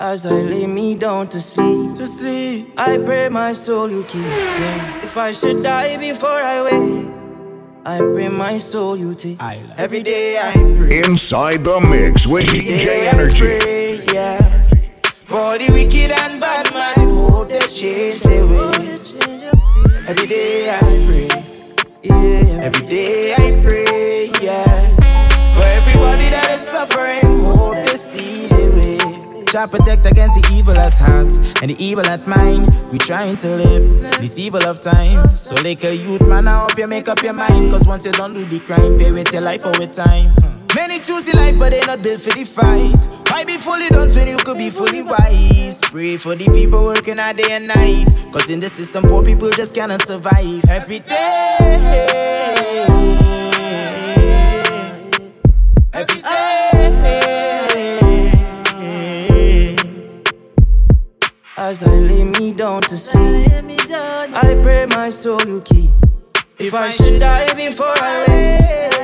As I lay me down to sleep, to sleep, I pray my soul you keep. Yeah. If I should die before I wake, I pray my soul you take. I love Every day I pray. Inside the mix with DJ day I Energy. pray, yeah. For the wicked and bad man, hope they change their ways. Every day I pray, yeah. Every day I pray, yeah. For everybody that is suffering, Try protect against the evil at heart and the evil at mind. We trying to live this evil of time. So like a youth man, I hope you make up your mind. Cause once you don't do the crime, pay with your life or with time. Many choose the life, but they not built for the fight. Why be fully done when you could be fully wise? Pray for the people working out day and night. Cause in the system, poor people just cannot survive. Every day. Every day. As I lay me down to sleep, I pray my soul you keep. If I should die before I wake,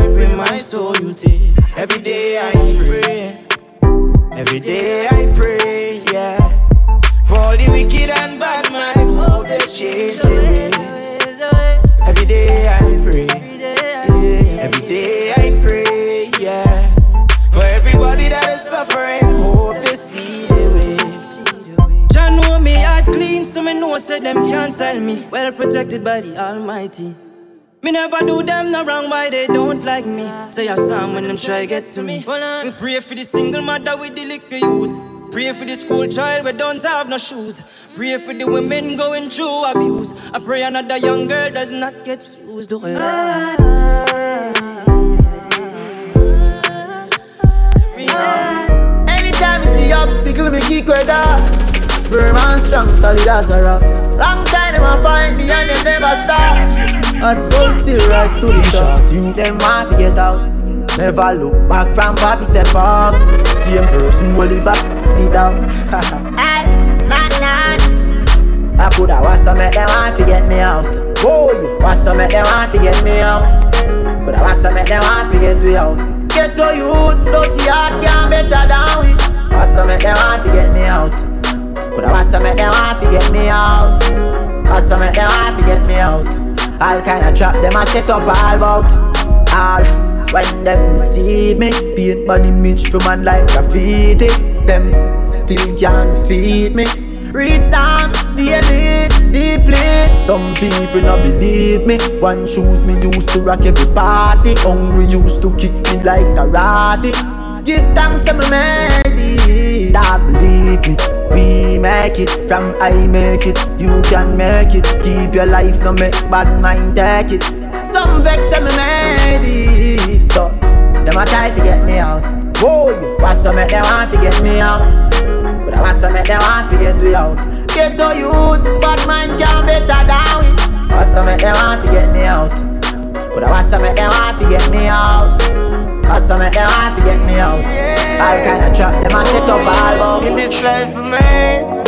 I pray my soul you take. Every day I pray, every day them can't style me. Well protected by the Almighty. Me never do them no wrong, why they don't like me. Say a song when them try to get to me. Me pray for the single mother with the little youth. Pray for the school child we don't have no shoes. Pray for the women going through abuse. I pray another young girl does not get used. Lord. Anytime you see obstacle, me kick that. Firm and strong, solid as a rock. Long time them a find me and them never stop. Hot skull still rise to the top. You them want to get out. Never look back from papi step up. Same person will it back, lead out. Hey, not nice. I coulda was to make them want to get me out. Boy, was to make them want to get me out. Coulda was to make them want to get me out. Get to you, dirty heart can't better than we. Was to make them want to get me out. Coulda was to make them want to get me out. Was to make them want to get me out. All kind of trap them a set up all about. All when them deceive me, paint body image for man like graffiti. Them still can't feed me. Read Psalms daily, deeply. Some people not believe me. One shoes me used to rock every party. Hungry used to kick me like karate. Give thanks to my melody. That believe me. Make it from I make it. You can make it. Keep your life, no make bad mind take it. Some vex them melody. So them a try to get me out. Boy, what's to make them want to get me out? But I want to make them want to get we out. Get to youth, but man can't better than we. What's to make them want to get me out? But I want to make them want to get me out. What's to make them want to get me out? All kind of trap them a set up all about. In this life of mine,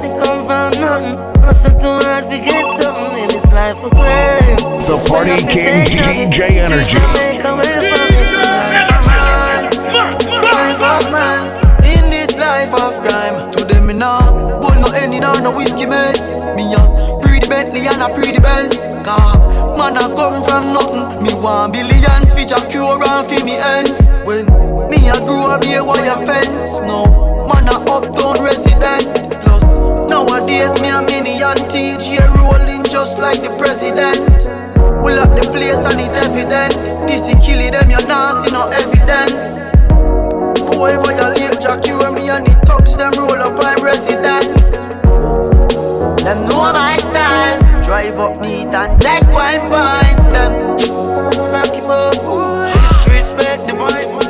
I come from nothing. Hustle too hard to get something in this life of grind. The Party King DJ Energy. Come away from this life of mine. Life of mine. In this life of crime. To them me now, pull no any down no whiskey mess. Me a pre the Bentley and a pre the Benz. Car man a come from nothing. Me want billions Jack cure and fi me ends. When me a grew up here wire fence. No man a uptown resident. Plus nowadays me a mini and TJ rolling just like the president. We lock the place and it evident. This the kill it, them you not see no evidence. Boy, violate Jack, you and me and the thugs, them roll up I'm residence. Them know my style. Drive up neat and take wine points. Them back him up. Disrespect the boy. Road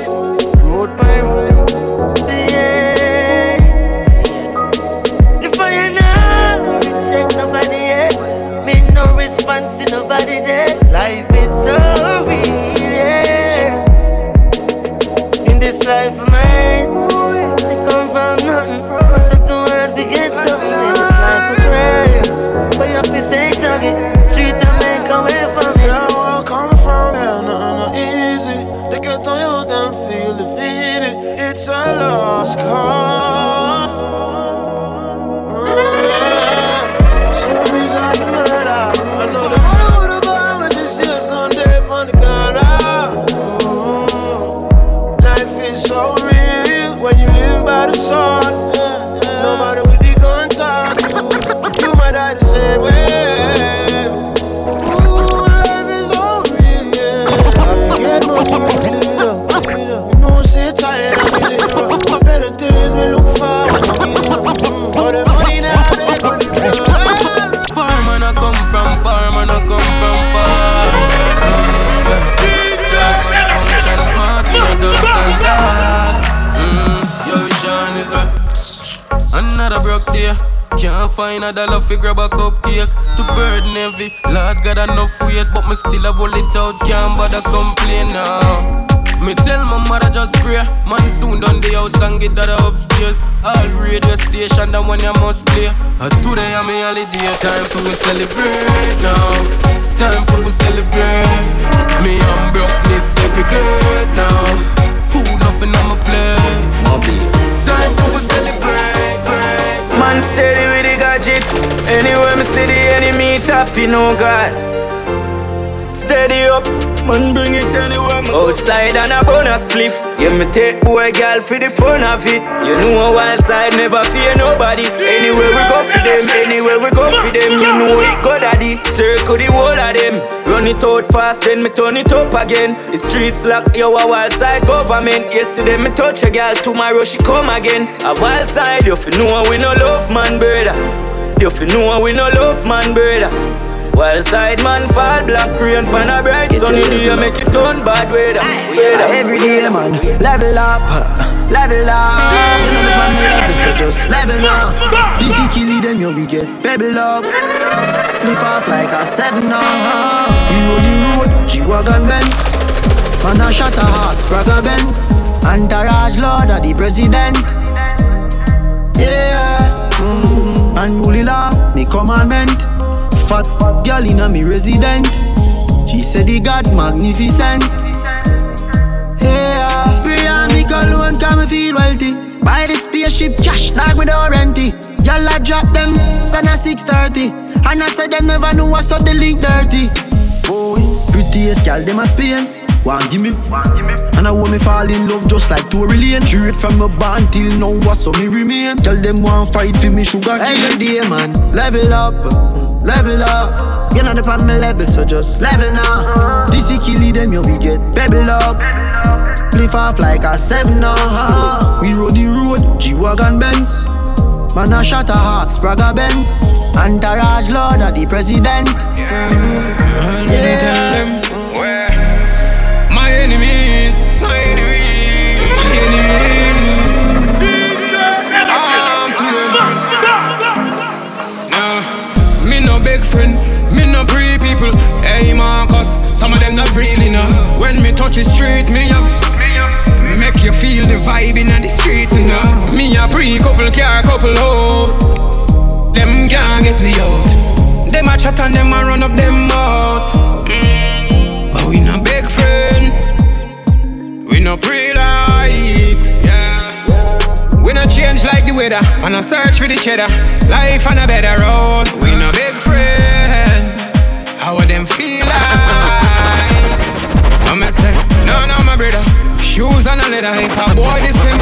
lost me still a roll it out. Can't bother complain now. Me tell my mother just pray Man soon done the house and get that upstairs All radio station the one you must play And today I'm a holiday Time for we celebrate now Time for we celebrate Me and brokeness segregate now Food nothing on my plate Time for we celebrate. Man steady with the gadget. Anywhere me see the enemy tap, you oh know God. Steady up, man bring it anywhere. Outside and a bonus spliff. Yeah, me take boy girl for the fun of it. You know a wild side never fear nobody. Anywhere we go for them, anywhere we go for them. You know it go daddy. Circle the whole of them. Run it out fast, then me turn it up again. The streets lock, yo a wild side government. Yesterday me touch a girl, tomorrow she come again. A wild side, you fi know we no love man brother. You fi know we no love man brother. Wild side man fall black rain pan a bright sunny day make it turn bad weather. weather. Every day, man, level up, level up. You know the man level, so just level up. This kill them, yo, we get pebble up. Lift off like a seven now. We roll the road, G-Wagon Benz. Man a shot a heart, Sprague Benz. Entourage Lord of the President. Yeah. Mm. And Mulila, me commandment. Fat girl in a me resident. She said the God magnificent. Yeah, spray on me cologne, can me feel wealthy. Buy the spaceship cash, like me don't rent it. Y'all I drop them, then at 630. And I said them never knew I saw the link dirty. Boy, prettiest girl, them a Spain. One give me, and I want me fall in love just like Tory Lane. Straight from my band till now, what so me remain. Tell them one fight for me sugar. Every day, man, level up, level up. You know the pan me level, so just level now. This is kill them, yo, we get pebble up. Lift off like a seven now. We roll the road, G-Wagon Benz. Man a shot a heart, Sprague Benz. Entourage Lord of the President. Yeah. My Touch street Me have Make you feel the vibe in the streets you know Me a pre couple car couple house Them can't get me out Them a chat and them a run up them mouth Mm. But we no big friend we no pre likes, yeah. We no change like the weather. Man, I search for the cheddar. Life on a better road. Shoes and a. If a boy this thing,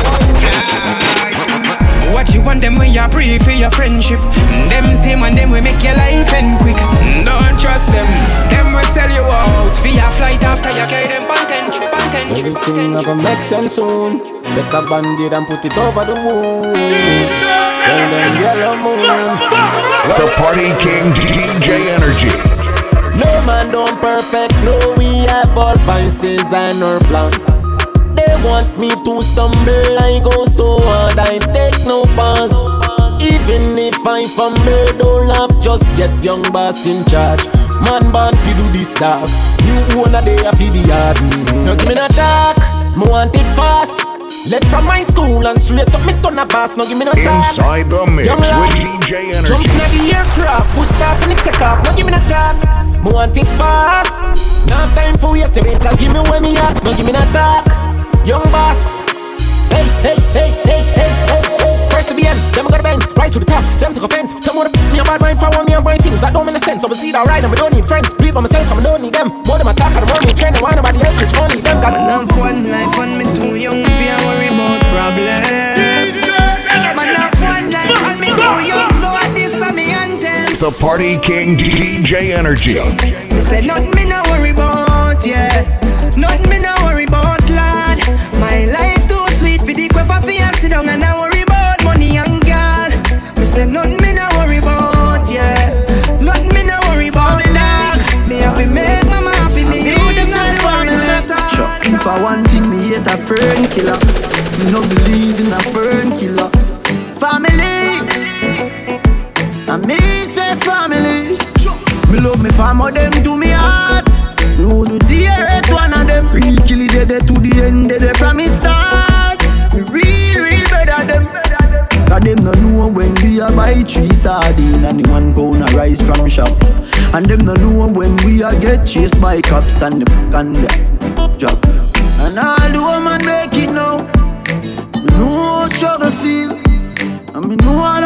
what you want them when you pray for your friendship. Them same and them will make your life end quick. Don't trust them. Them will sell you out for your flight after you carry them panten trip, panten trip, Everything a gonna make sense soon. Take a band-aid and put it over the wound. Tell them yellow moon. The Party King DJ Energy. No man don't perfect. No, we have our vices and our flaws. Want me to stumble. I go so hard. I take no pass. Even if I fumble, don't laugh just yet. Young boss in charge. Man born fi do this stuff. New owner they a fi the yard. No give me no talk. Me want it fast. Left from my school and straight up me turn a pass. No give me no talk. Inside the mix Young with DJ Jump Energy. in the aircraft, push start and it take off. No give me no talk. Me want it fast. No time for waste. Wait, give me where me at. No give me no talk. Young boss, Hey, hey, hey, hey, hey, hey. First to the end, them got a bend, rise to the top, them took offense. Tell me what me a bad mind for one me and brain things that don't make sense. So we see that right, and we don't need friends. Bleed by myself, I don't need them. More than my talk, I don't want me trend, and why nobody else is only them. Got Man, have one life and me too young for worry about problems. Man, have one life and me too young, so I this a me anthem. The Party King DJ Energy. Me say nothing me no worry about, yeah. Nothing My life too sweet for the quiff for you sit down and I worry about money and God. Me say nothing me no worry about, yeah. Nothing me no worry about, dog. Me happy make mama happy, me you them not worry. Sure. If I want thing, me hate a fern killer. Me no believe in a fern killer. Family, and me say family. Me love me family, them to me heart. Me would do the earth one of them. Real kill it dead to the end, dead from me start. Me real, real better them. Cause them no know when we a buy three sardine and the one pound of rice from shop. And them no know when we a get chased by cops and the and the. And all the woman make it now. Me know how struggle feel. And me know all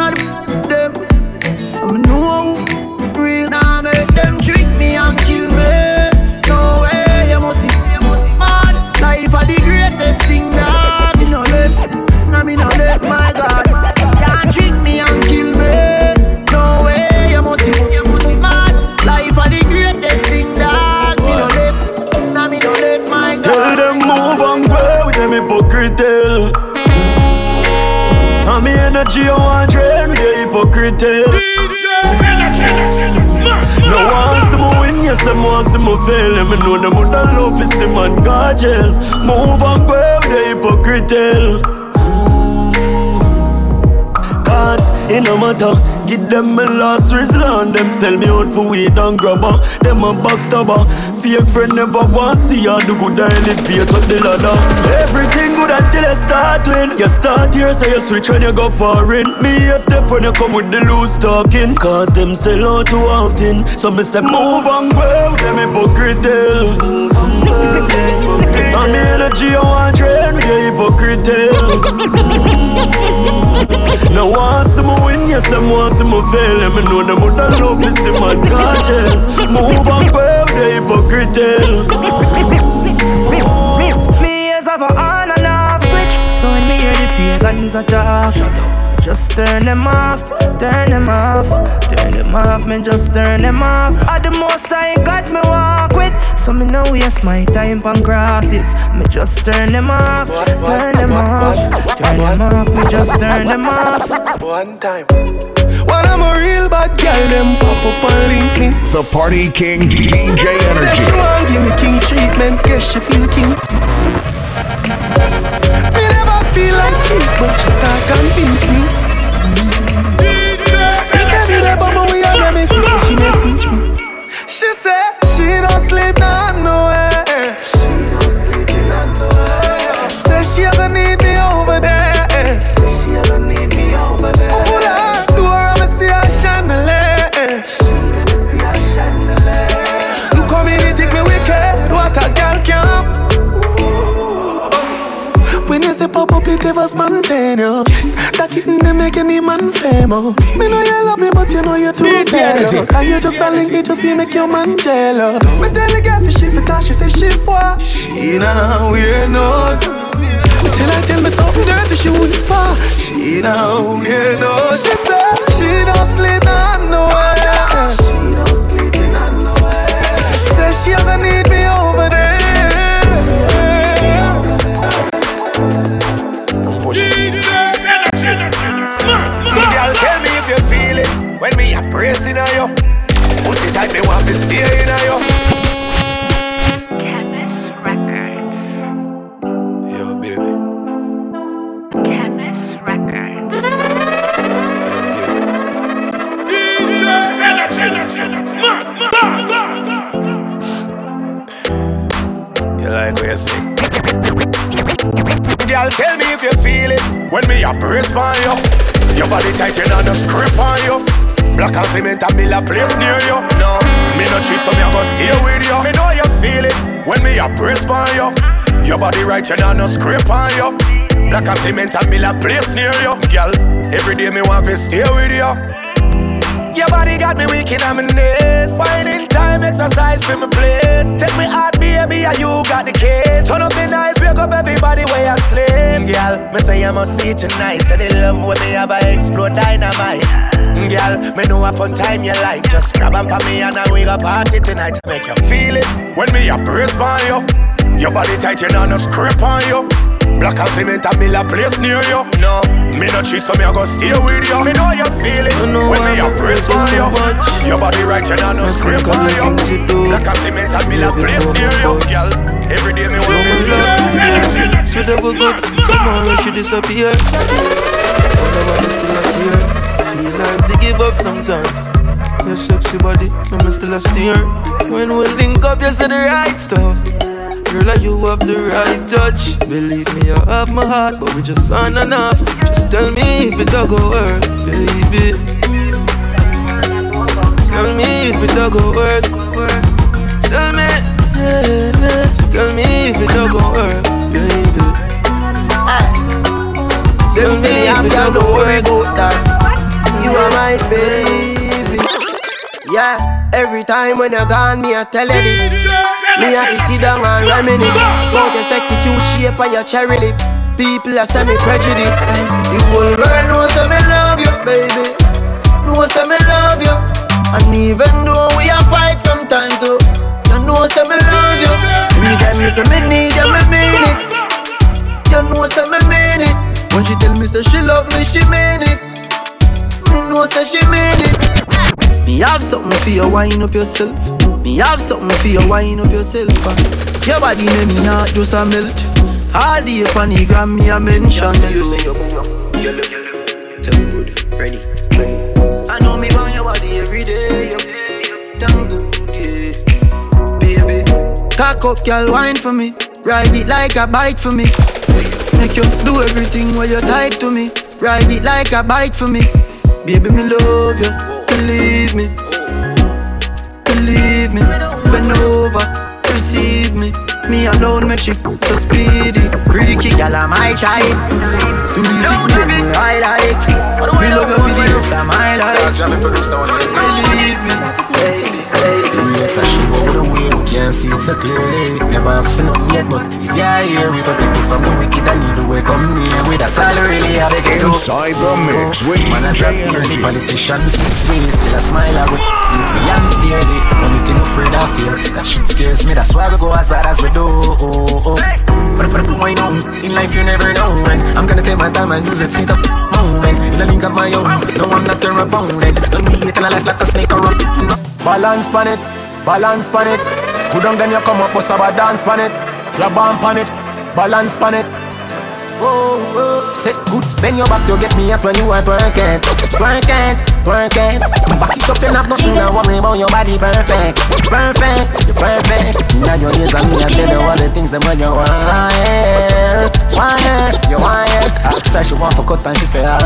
them want see me fail. Me know them would love to see man go jail. Move and go with the hypocrite tell. Cause it no matter Give them my last resort Them sell me out for weed and grabber Them a backstabber Fake friend never want see ya. Do good and elevate up the ladder. Everything good until you start win. You start here so you switch when you go foreign. Me a step when you come with the loose talking. Cause them sell out too often. So me say move and grow. Them hypocrite tell And the energy I want drain with the hypocrite tell no one see me win, yes, them want see me fail. And me know them would love to see man go jail. Move and go, the hypocrite. Me ears have a on and off switch So when me hear the pagans a talk Shut up Just turn them off, turn them off Turn them off, me just turn them off At the most I got me walk with So me no waste my time on crosses Me just turn them off, turn them off Turn them off, me just turn them off One time. When I'm a real bad girl, them pop up and link me. The Party King DJ Say she Energy. want give me king treatment, guess she feel king. Me never feel like cheap, but she start convince me. Me say me the bubble we are the best, so she message me. She say pop up, it ever spontaneous. Yes. That kitten they make any man famous. Me know you love me, but you know you're too jealous. And you just a link me, just see make your man jealous. Me tell the girl for shit because she say she for. She nah weird no. Till I tell me something dirty, she whisper. She nah weird no. She say she don't sleep on nowhere. She don't sleep in nowhere. Say she gonna need me when me a you. Pussy tight, me want to stay in on you. Cement and mill a place near you. No, me no cheat, so me a go stay with you. Me know you feel it when me a press on you. Your body right, you know no script on you. Black and cement and mill a place near you, girl. Every day me want to stay with you. Your body got me weak in my knees. Finding time, exercise for my place. Take me heart, baby, and you got the keys. Turn up the nights, wake up everybody where you sleep. Girl, me say I must see tonight. Say the love when me have a explode dynamite. Girl, me know a fun time you like. Just grab and pop me and I we go party tonight. Make you feel it when me a brace on you. Your body tight, you know no scrape on you. Black and cement and mill a place near you. No, me no cheat, so me a go stay with you. Me know you feel it when me a brace on you. Your body right, you know no scrape on you. Black and cement and mill a place near you, girl. Every day me want to see you. She never good, tomorrow she disappear. Whenever me still not here, feel like to give up sometimes. Your sexy body, me still a steer. When we link up, you say the right stuff. Girl, you have the right touch. Believe me, you have my heart, but we just on and off. Just tell me if it don't go work, baby. Tell me if it don't go work. Tell me, yeah. Just tell me if it don't go work, baby. Them say I'm down, don't worry about that. You are my baby. Yeah, every time when you're gone, me I tell you this. Me have to sit down reminisce about your sexy cute shape and your cherry lips. People are semi prejudice. The whole world knows that me love you, baby. Knows that me love you. And even though we are fight sometimes too, you know that me love you. Me tell me say me need you, me mean it. You know say me mean it. When she tell me say she love me, she mean it. Me know say she mean it. Me have something for you, wind up yourself. Me have something for you, wind up yourself. uh. Your body make me heart just a melt. All the up on the gram me a mention. Tell you say you you look, damn good, ready. I know me want your body every day. You damn good, yeah. Baby, cock up, girl, wine for me. Ride it like a bike for me. Make you do everything while you type to me. Ride it like a bike for me. Baby, me love you. Believe me. Believe me. Bend over. Receive me. Me alone make you so speedy. Freaky gal, I'm my type. Do this thing way I like. Me love you for the rest of my life. Believe me, baby, baby. Can't see it so clearly. Never ask for nothing yet but if you're here We got take it from the wicked and evil way come near With a salary really have a get Inside the mix with Man I drop DJ here the Energy. politicians We still a smile I would Youth me young fearly Only thing afraid of fear That shit scares me That's why we go as hard as we do. Oh, oh. But if I do I know In life you never know And I'm gonna take my time and use it See the moment. In a link of my own No I'm not your opponent Don't be it in a life like a snake or a Balance pan it, balance pan it. Good on then you come up, bust about dance pan it. You bump pan it, balance pan it. Oh, oh. Set good, bend your back to get me up when you are twerking, twerking, twerking. Back it up, you have nothing to worry about your body perfect, perfect, you perfect. Now your ears and me, I tell you all the things that when you yeah, want, you want, yeah. Ask her she want for cut and she say, ah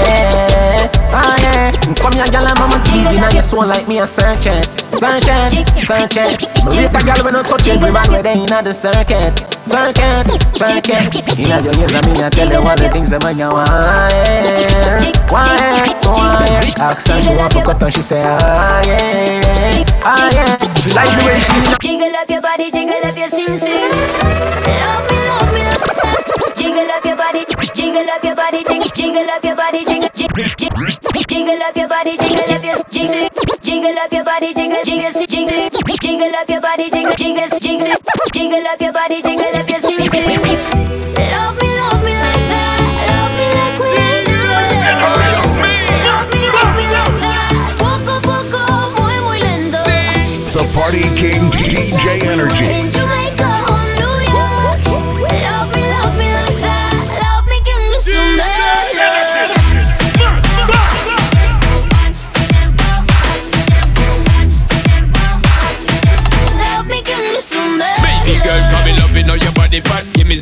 yeah, ah yeah. Come here, girl, I'm a TV, now your soul like me a searching, searching, searching. But rate a girl when you touch every man where they inna the circuit, circuit, circuit. Inna your ears and me, I tell you all the things that when you want, want, want. Ask her she want for cut and she say, ah yeah, ah yeah. She like the way she Jiggle up your body, jiggle up your sing. Love me, love me, love me. Jiggle up your body, jiggle up your body, jiggle up your body, jiggle, jiggle, jiggle up your body, jiggle up your jiggle, jiggle up your body, jiggle, jiggle, jiggle, jiggle up your body, jiggle, jiggle, jiggle, jiggle up your body, jiggle up your sing. Love me, love me like that, love me like we never let go. Love me, love me like that, poco poco, muy muy lento. The Party King DJ Energy.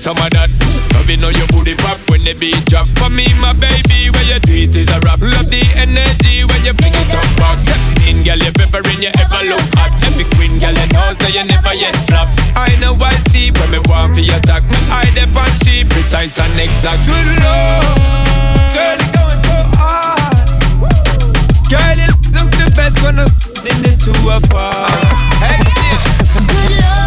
some of that. Loving know your booty pop when the beat drop. For me, my baby, where your do is a rap. Love the energy when you fling it up back. Queen, girl, you're peppering, you ever look hot. Every queen girl, you know, say you never yet flop. I know I see when me want for your talk. I depend, the punch, she precise and exact. Good love, girl, you going so hard. Girl, you look the best when I'm the two apart. Hey, good love.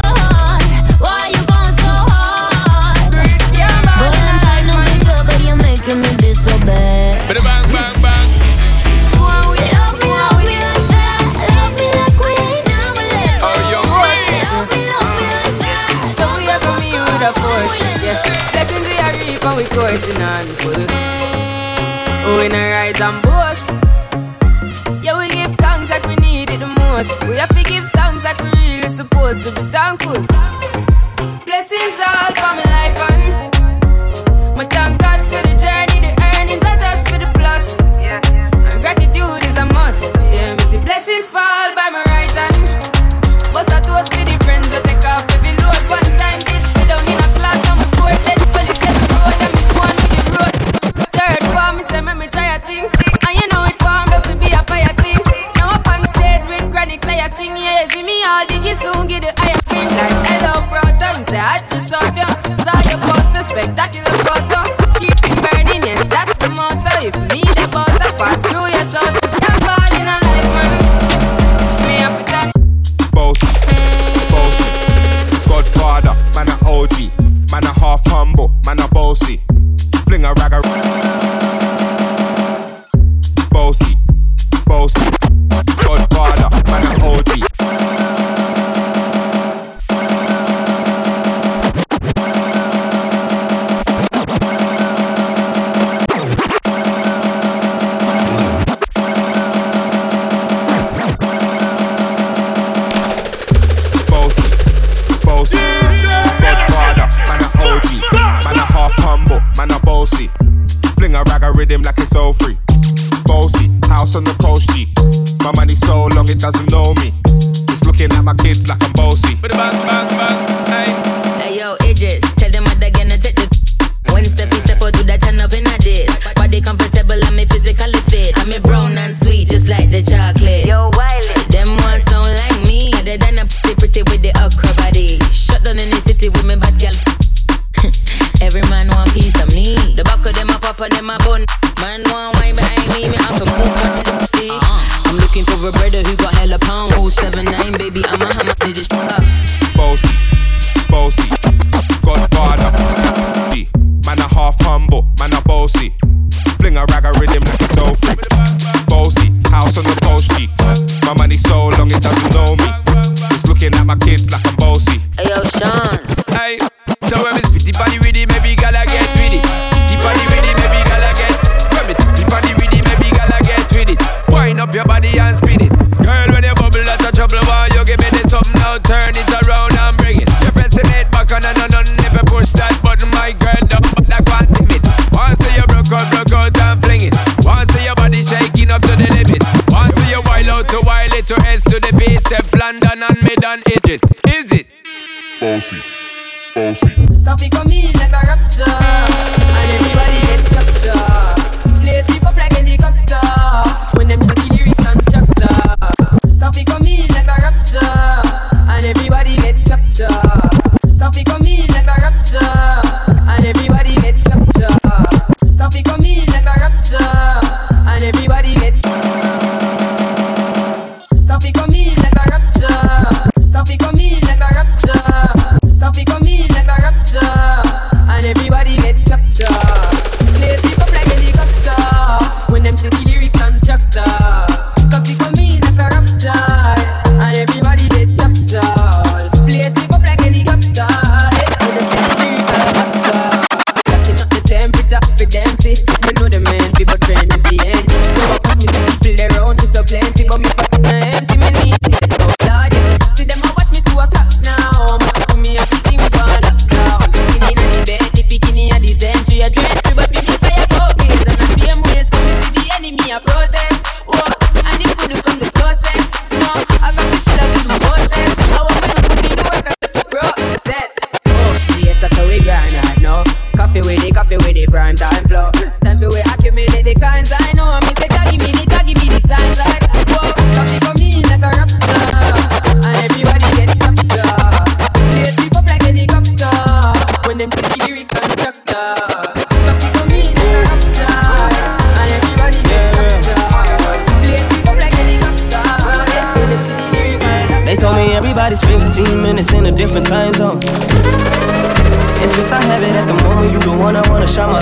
man a bossy. Fling a rag around.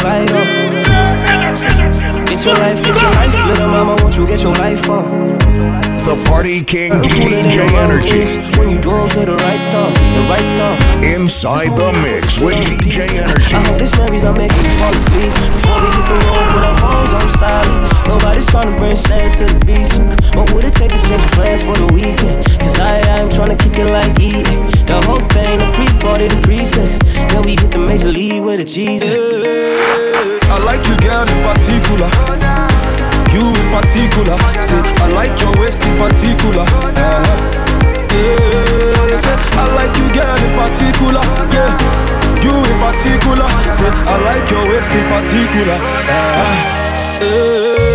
Light. Get your life, get your life, little mama, won't you get your life on? The Party King DJ Energy. When you do them to the right song, the right song. Inside the mix with DJ Energy. I hope this memories are making you fall asleep. Before we hit the road, put our phones on silent. Nobody's trying to bring sand to the beach. But would it take a change of plans for the weekend? Cause I am trying to kick it like E. The whole thing, the pre-party, the pre-sex. Then we hit the major league with the G's. I like you, girl, in particular. You in particular. Say, I like your waist in particular. Uh-huh. Yeah, say, I like you, girl, in particular. Yeah, you in particular. Say, I like your waist in particular. Uh-huh. Yeah.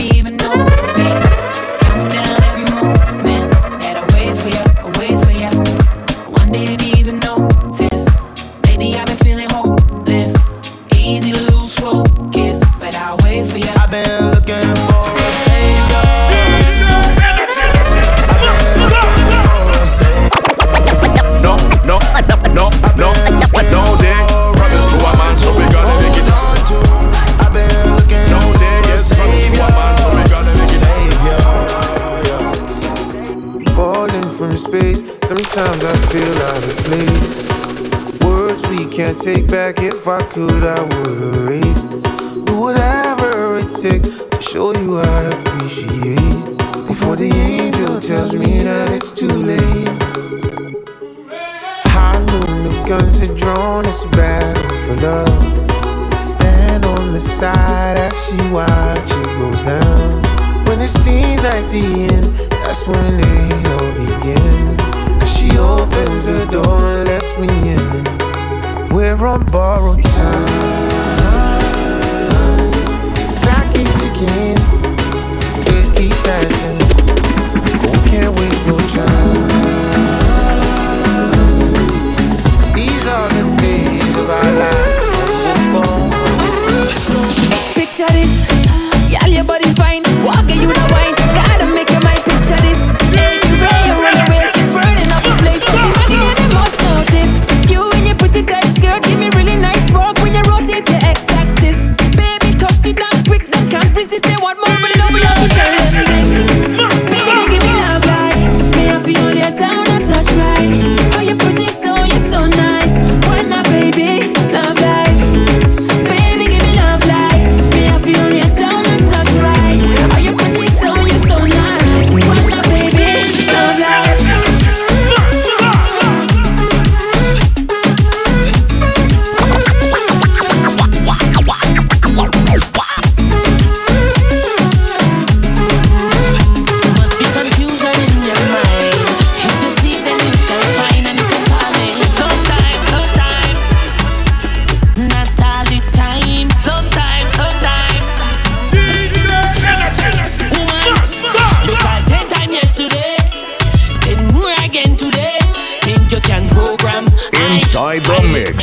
take back, if I could, I would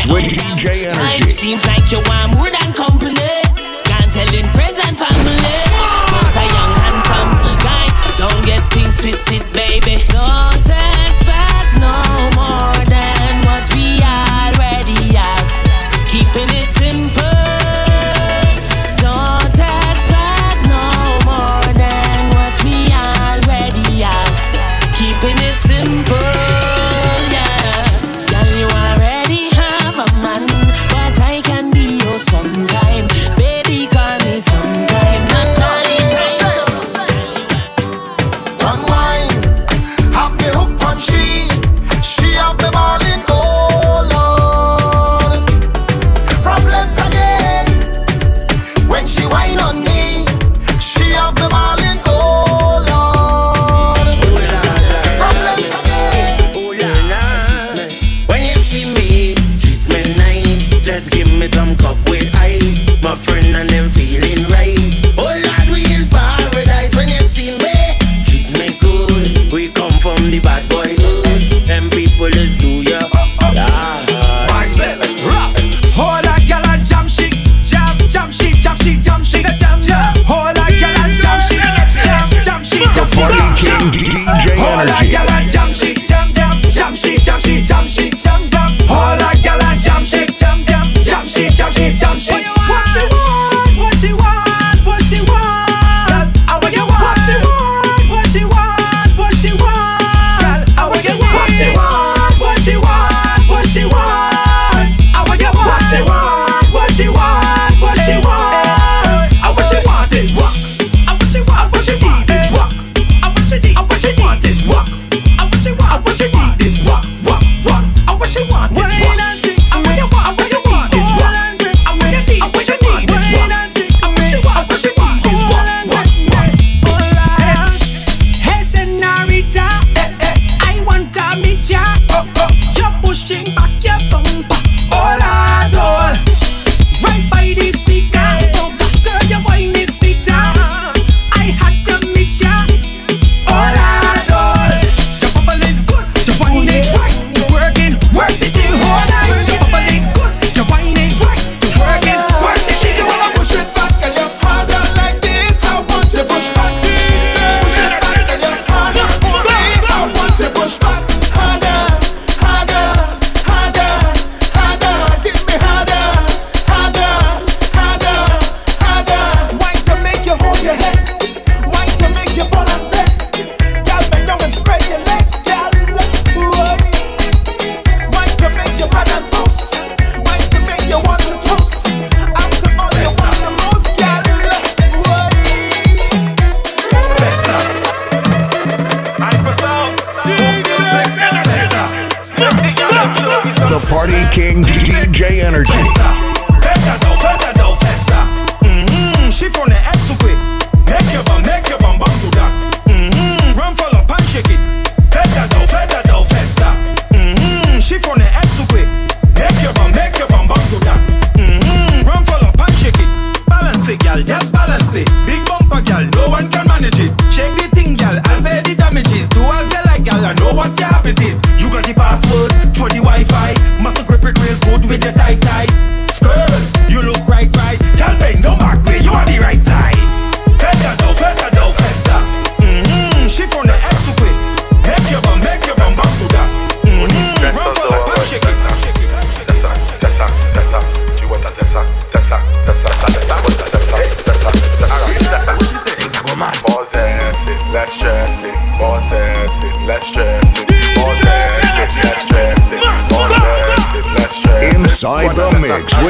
with DJ Life Energy. seems like you want can manage it. Shake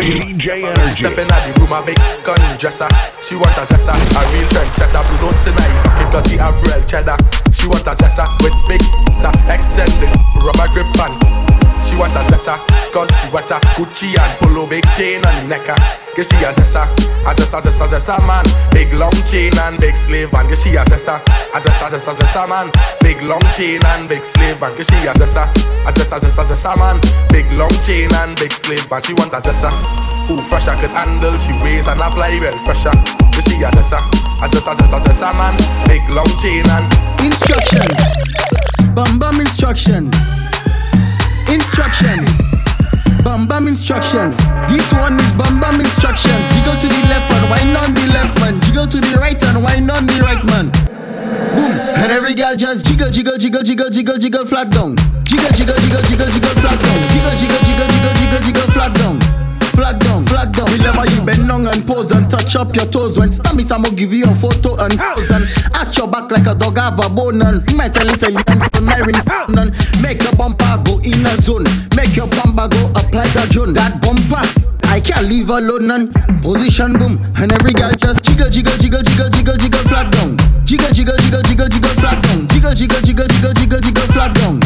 DJ Energy. Stepping out the room, a big gun dresser. She want a zessa, a real trend setter. Blue notes tonight, pocket cause he have real cheddar. She want a zessa with big ta extended rubber grip on. She want a zessa, cause she want a Gucci and polo big chain on the necker. Guess she a zessa, a zessa, zessa, zessa man. Big long chain and big slave and guess she a zessa, a zessa, zessa, zessa man. Big long chain and big slave and guess she a zessa, a zessa, zessa, zessa man. Big long chain and big slave and she want a zessa. Who fresh I could handle, she weighs and apply real pressure. Guess she a zessa, a zessa, zessa, zessa man. Big long chain and Instructions. Bam bam instructions. Instructions. Bam bam instructions. This one is bam bam instructions. Jiggle to the left and wind on the left man. Jiggle to the right and wind on the right man. Boom. And every girl just jiggle, jiggle, jiggle, jiggle, jiggle, jiggle, flat down. Jiggle, jiggle, jiggle, jiggle, jiggle, flat down. Jiggle, jiggle, jiggle, jiggle, jiggle, jiggle, flat down. Flat down, flat down. Whenever you bend down and pose and touch up your toes. When stammy I'ma give you a photo and pose and arch your back like a dog have a bone and my sell sell and Myron and make your bumper go in a zone. Make your bumper go up like a drone. That bumper. I can't leave alone and position boom and every girl just jiggle jiggle jiggle jiggle jiggle jiggle flat down jiggle jiggle jiggle jiggle jiggle flat down jiggle jiggle jiggle jiggle jiggle jiggle flat down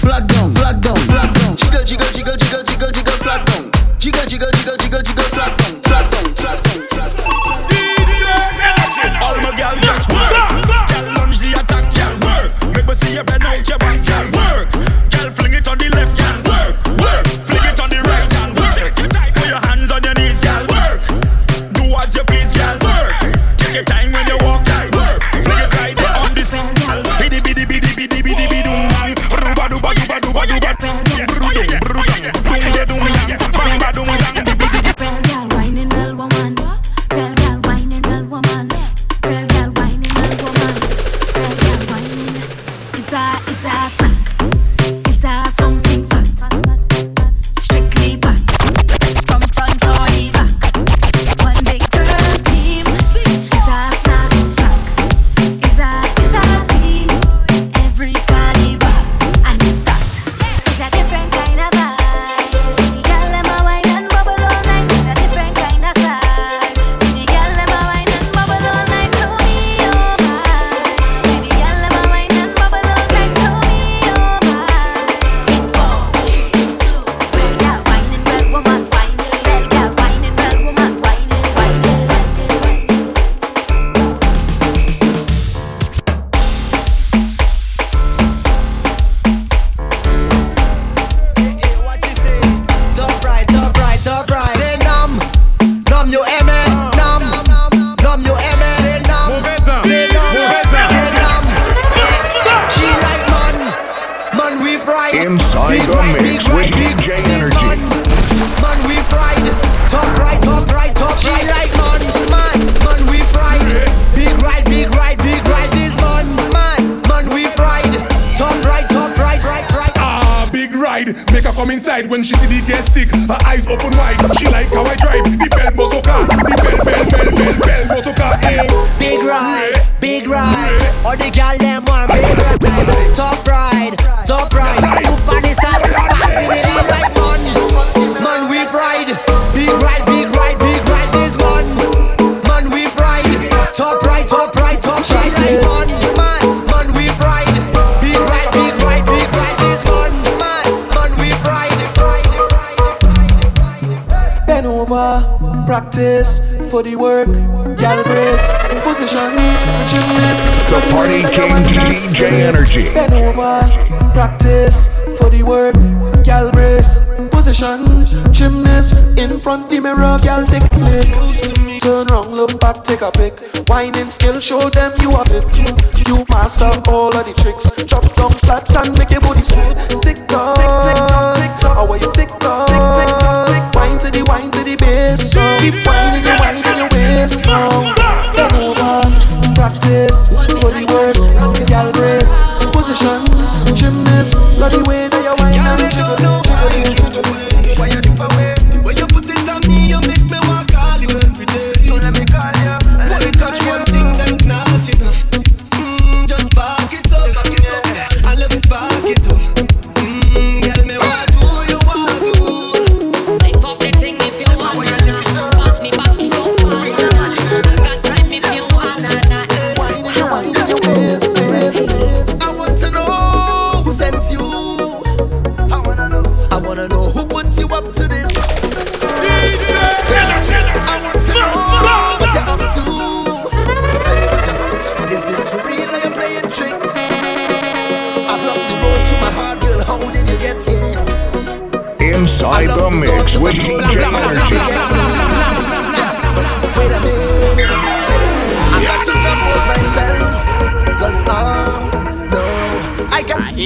flat down flat down flat down jiggle jiggle jiggle jiggle jiggle jiggle flat down jiggle jiggle inside the mix with DJ Energy. Inside when she see the gas stick. Her eyes open wide. She like how I drive the bell motor car. The bell, bell, bell, bell, bell motor car is Big ride, big ride. All the gal them want big ride. Top ride, top ride. Super this and back with like man. Man we ride, big ride, big ride, big ride. This man, man we ride. Top ride, top ride, top ride like man. Man, man practice for the work. Gal brace, position, gymnast. The Party King DJ Energy. Bend over, practice for the work. Gal brace, position, gymnast. In front the mirror, gal take a flick. Turn round, look back, take a pic. Whining skill, show them you have it. You master all of the tricks. Drop down flat and make your body split.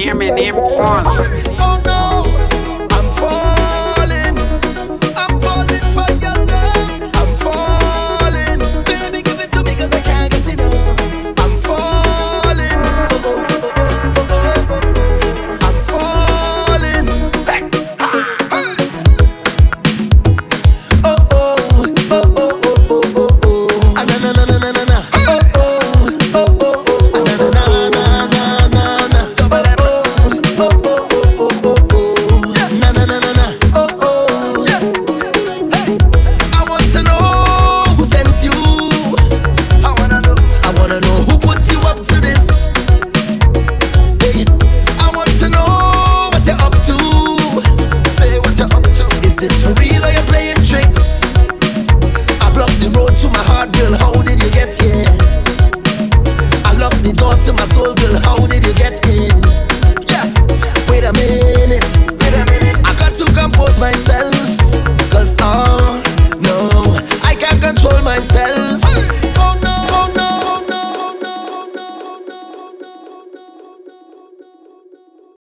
hear me, name Paul. Oh no!